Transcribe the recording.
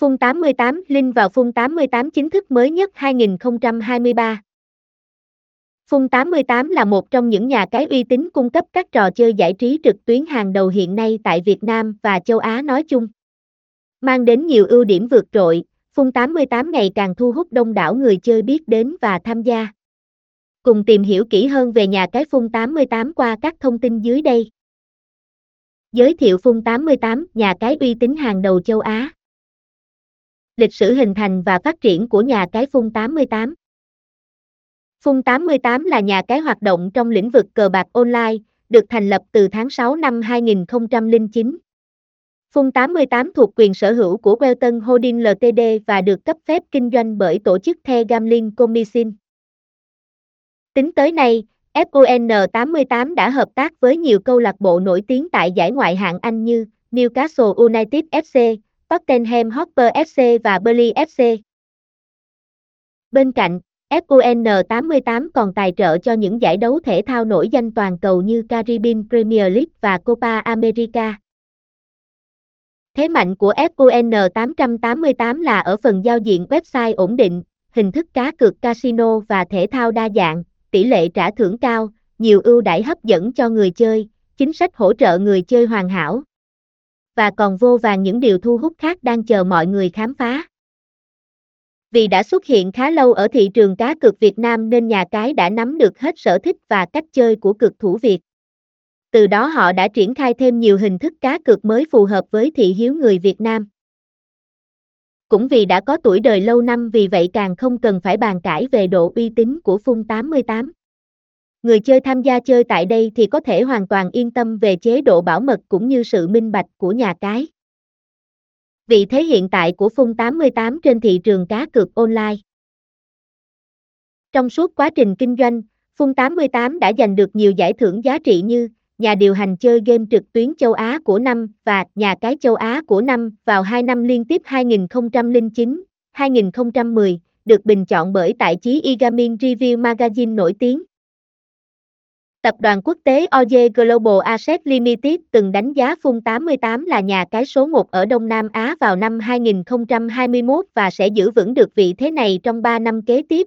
Phun 88 Link vào Phun 88 chính thức mới nhất 2023. Phun 88 là một trong những nhà cái uy tín cung cấp các trò chơi giải trí trực tuyến hàng đầu hiện nay tại Việt Nam và châu Á nói chung. Mang đến nhiều ưu điểm vượt trội, Phun 88 ngày càng thu hút đông đảo người chơi biết đến và tham gia. Cùng tìm hiểu kỹ hơn về nhà cái Phun 88 qua các thông tin dưới đây. Giới thiệu Phun 88, nhà cái uy tín hàng đầu châu Á. Lịch sử hình thành và phát triển của nhà cái Phun 88. Phun 88 là nhà cái hoạt động trong lĩnh vực cờ bạc online, được thành lập từ tháng 6 năm 2009. Phun 88 thuộc quyền sở hữu của Welton Holding Ltd và được cấp phép kinh doanh bởi tổ chức The Gambling Commission. Tính tới nay, FUN 88 đã hợp tác với nhiều câu lạc bộ nổi tiếng tại giải ngoại hạng Anh như Newcastle United FC, Tottenham Hotspur FC và Burnley FC. Bên cạnh, FUN 88 còn tài trợ cho những giải đấu thể thao nổi danh toàn cầu như Caribbean Premier League và Copa America. Thế mạnh của FUN 888 là ở phần giao diện website ổn định, hình thức cá cược casino và thể thao đa dạng, tỷ lệ trả thưởng cao, nhiều ưu đãi hấp dẫn cho người chơi, chính sách hỗ trợ người chơi hoàn hảo. Và còn vô vàng những điều thu hút khác đang chờ mọi người khám phá. Vì đã xuất hiện khá lâu ở thị trường cá cược Việt Nam nên nhà cái đã nắm được hết sở thích và cách chơi của cực thủ Việt. Từ đó họ đã triển khai thêm nhiều hình thức cá cược mới phù hợp với thị hiếu người Việt Nam. Cũng vì đã có tuổi đời lâu năm vì vậy càng không cần phải bàn cãi về độ uy tín của Phun 88. Người chơi tham gia chơi tại đây thì có thể hoàn toàn yên tâm về chế độ bảo mật cũng như sự minh bạch của nhà cái. Vị thế hiện tại của Phung 88 trên thị trường cá cược online. Trong suốt quá trình kinh doanh, Phung 88 đã giành được nhiều giải thưởng giá trị như nhà điều hành chơi game trực tuyến châu Á của năm và nhà cái châu Á của năm vào hai năm liên tiếp 2009, 2010, được bình chọn bởi tạp chí eGaming Review Magazine nổi tiếng. Tập đoàn quốc tế OJ Global Asset Limited từng đánh giá Phung 88 là nhà cái số 1 ở Đông Nam Á vào năm 2021 và sẽ giữ vững được vị thế này trong 3 năm kế tiếp,